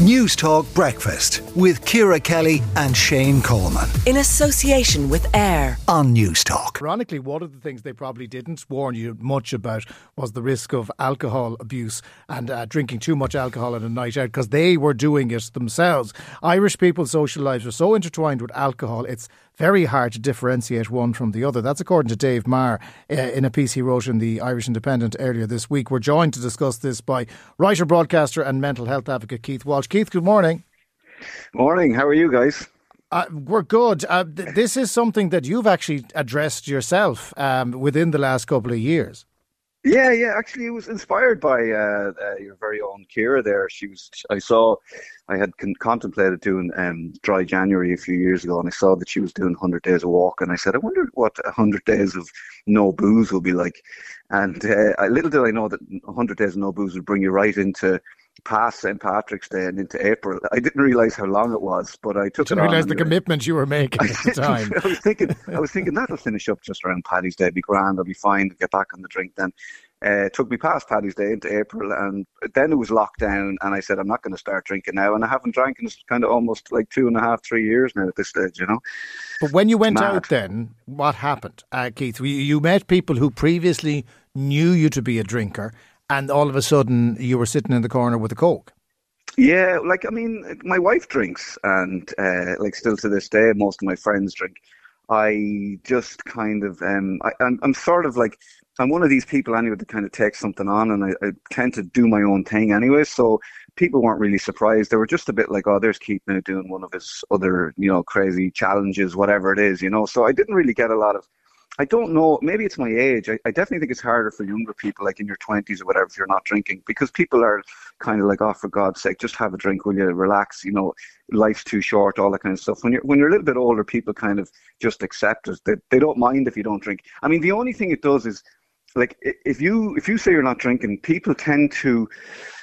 Newstalk Breakfast with Ciara Kelly and Shane Coleman. In association with AIR on Newstalk. Ironically, one of the things they probably didn't warn you much about was the risk of alcohol abuse and uh, drinking too much alcohol on a night out because they were doing it themselves. Irish people's social lives are so intertwined with alcohol, it's very hard to differentiate one from the other. That's according to Dave Marr uh, in a piece he wrote in the Irish Independent earlier this week. We're joined to discuss this by writer, broadcaster, and mental health advocate Keith Walsh. Keith, good morning. Morning. How are you guys? Uh, we're good. Uh, th- this is something that you've actually addressed yourself um, within the last couple of years. Yeah, yeah. Actually, it was inspired by uh, uh, your very own Ciara. There, she was. I saw. I had con- contemplated doing um, dry January a few years ago, and I saw that she was doing 100 days of walk, and I said, I wonder what 100 days of no booze will be like. And uh, little did I know that 100 days of no booze would bring you right into past St Patrick's Day and into April. I didn't realise how long it was, but I took you it on. Realise the commitment you were making at the time. I was thinking, I was thinking that'll finish up just around Paddy's Day. Be grand. I'll be fine to get back on the drink then. Uh, took me past Paddy's Day into April, and then it was lockdown. And I said, I'm not going to start drinking now, and I haven't drank in kind of almost like two and a half, three years now at this stage, you know. But when you went out, then what happened, uh, Keith? You met people who previously knew you to be a drinker, and all of a sudden you were sitting in the corner with a coke. Yeah, like I mean, my wife drinks, and uh, like still to this day, most of my friends drink. I just kind of, um, I, I'm, I'm sort of like, I'm one of these people anyway that kind of takes something on, and I, I tend to do my own thing anyway. So people weren't really surprised. They were just a bit like, oh, there's Keith now doing one of his other, you know, crazy challenges, whatever it is, you know. So I didn't really get a lot of I don't know. Maybe it's my age. I, I, definitely think it's harder for younger people, like in your twenties or whatever, if you're not drinking, because people are kind of like, "Oh, for God's sake, just have a drink, will you? Relax. You know, life's too short. All that kind of stuff." When you're when you're a little bit older, people kind of just accept it. They they don't mind if you don't drink. I mean, the only thing it does is like if you if you say you're not drinking, people tend to,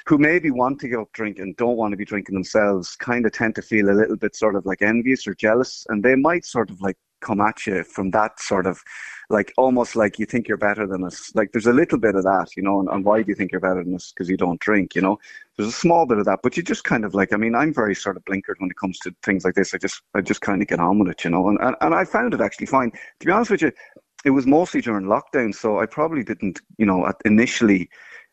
who maybe want to give up drinking, don't want to be drinking themselves, kind of tend to feel a little bit sort of like envious or jealous, and they might sort of like come at you from that sort of like almost like you think you're better than us. Like there's a little bit of that, you know, and, and why do you think you're better than us? Because you don't drink, you know. There's a small bit of that, but you just kind of like. I mean, I'm very sort of blinkered when it comes to things like this. I just I just kind of get on with it, you know, and and, and I found it actually fine. To be honest with you, it was mostly during lockdown, so I probably didn't, you know, initially.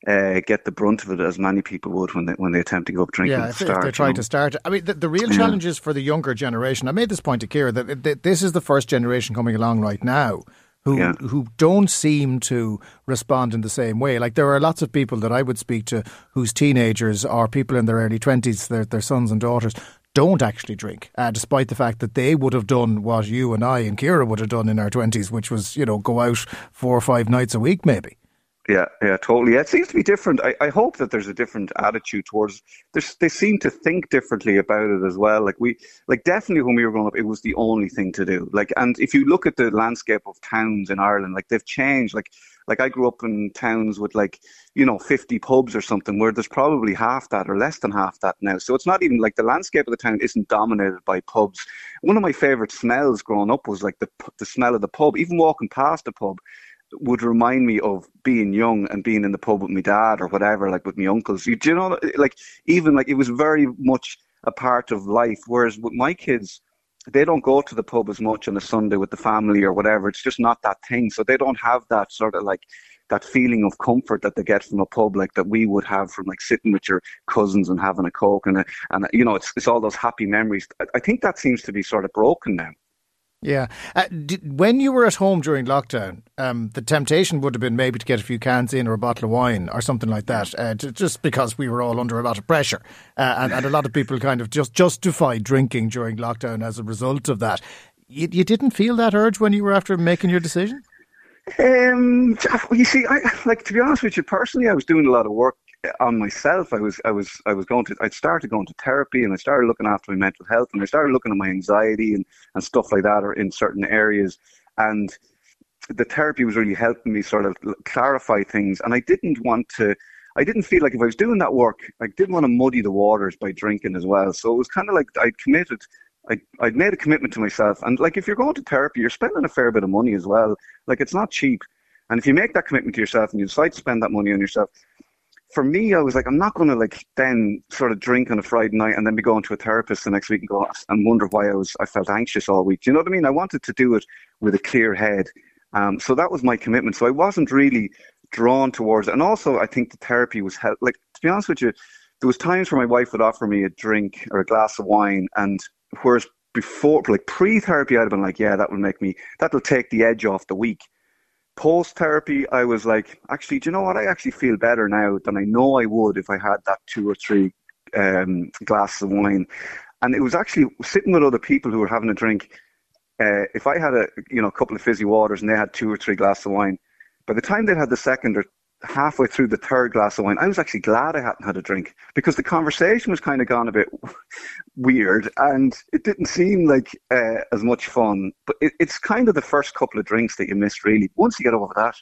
Uh, get the brunt of it as many people would when they when they attempt to go up drinking. Yeah, if, start, if they're trying you know? to start. I mean, the, the real challenge is for the younger generation. I made this point to Ciara that, that this is the first generation coming along right now who yeah. who don't seem to respond in the same way. Like there are lots of people that I would speak to whose teenagers or people in their early twenties, their their sons and daughters, don't actually drink, uh, despite the fact that they would have done what you and I and Ciara would have done in our twenties, which was you know go out four or five nights a week, maybe. Yeah, yeah, totally. Yeah, it seems to be different. I, I hope that there's a different attitude towards. They seem to think differently about it as well. Like we, like definitely when we were growing up, it was the only thing to do. Like, and if you look at the landscape of towns in Ireland, like they've changed. Like, like I grew up in towns with like, you know, 50 pubs or something, where there's probably half that or less than half that now. So it's not even like the landscape of the town isn't dominated by pubs. One of my favorite smells growing up was like the the smell of the pub. Even walking past a pub would remind me of being young and being in the pub with my dad or whatever, like with my uncles. You, do you know, like even like it was very much a part of life. Whereas with my kids, they don't go to the pub as much on a Sunday with the family or whatever. It's just not that thing. So they don't have that sort of like that feeling of comfort that they get from a pub, like that we would have from like sitting with your cousins and having a coke and and you know, it's it's all those happy memories. I think that seems to be sort of broken now. Yeah. Uh, did, when you were at home during lockdown, um, the temptation would have been maybe to get a few cans in or a bottle of wine or something like that, uh, to, just because we were all under a lot of pressure. Uh, and, and, a lot of people kind of just justified drinking during lockdown as a result of that. You, you didn't feel that urge when you were after making your decision? Um, you see, I like to be honest with you. Personally, I was doing a lot of work on myself. I was I was I was going to I started going to therapy and I started looking after my mental health and I started looking at my anxiety and, and stuff like that or in certain areas. And the therapy was really helping me sort of clarify things. And I didn't want to I didn't feel like if I was doing that work I didn't want to muddy the waters by drinking as well. So it was kind of like I committed I, I'd made a commitment to myself. And like if you're going to therapy you're spending a fair bit of money as well. Like it's not cheap. And if you make that commitment to yourself and you decide to spend that money on yourself for me, I was like, I'm not going to like then sort of drink on a Friday night and then be going to a therapist the next week and go and wonder why I was I felt anxious all week. Do you know what I mean? I wanted to do it with a clear head. Um, so that was my commitment. So I wasn't really drawn towards it. And also, I think the therapy was help. Like to be honest with you, there was times where my wife would offer me a drink or a glass of wine, and whereas before, like pre-therapy, I'd have been like, yeah, that will make me, that'll take the edge off the week post therapy, I was like, actually, do you know what? I actually feel better now than I know I would if I had that two or three um, glasses of wine. And it was actually sitting with other people who were having a drink. Uh, if I had a you know a couple of fizzy waters and they had two or three glasses of wine, by the time they had the second or halfway through the third glass of wine, I was actually glad I hadn't had a drink because the conversation was kind of gone a bit weird and it didn't seem like uh, as much fun. But it, it's kind of the first couple of drinks that you miss, really. Once you get over that,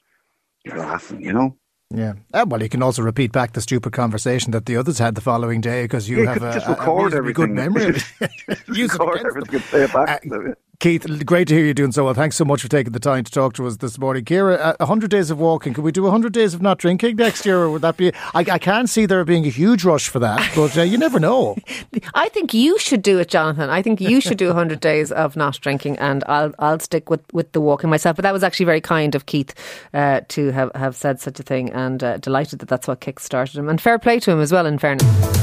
you're laughing, you know? Yeah. Uh, well, you can also repeat back the stupid conversation that the others had the following day because you yeah, have a, just record a, a good memory. Use record it everything. Say it back. Uh, Keith, great to hear you doing so well. Thanks so much for taking the time to talk to us this morning. Ciara, 100 days of walking. Can we do 100 days of not drinking next year? Or would that be. I, I can't see there being a huge rush for that, but uh, you never know. I think you should do it, Jonathan. I think you should do 100 days of not drinking, and I'll I'll stick with, with the walking myself. But that was actually very kind of Keith uh, to have, have said such a thing, and uh, delighted that that's what kick started him. And fair play to him as well, in fairness.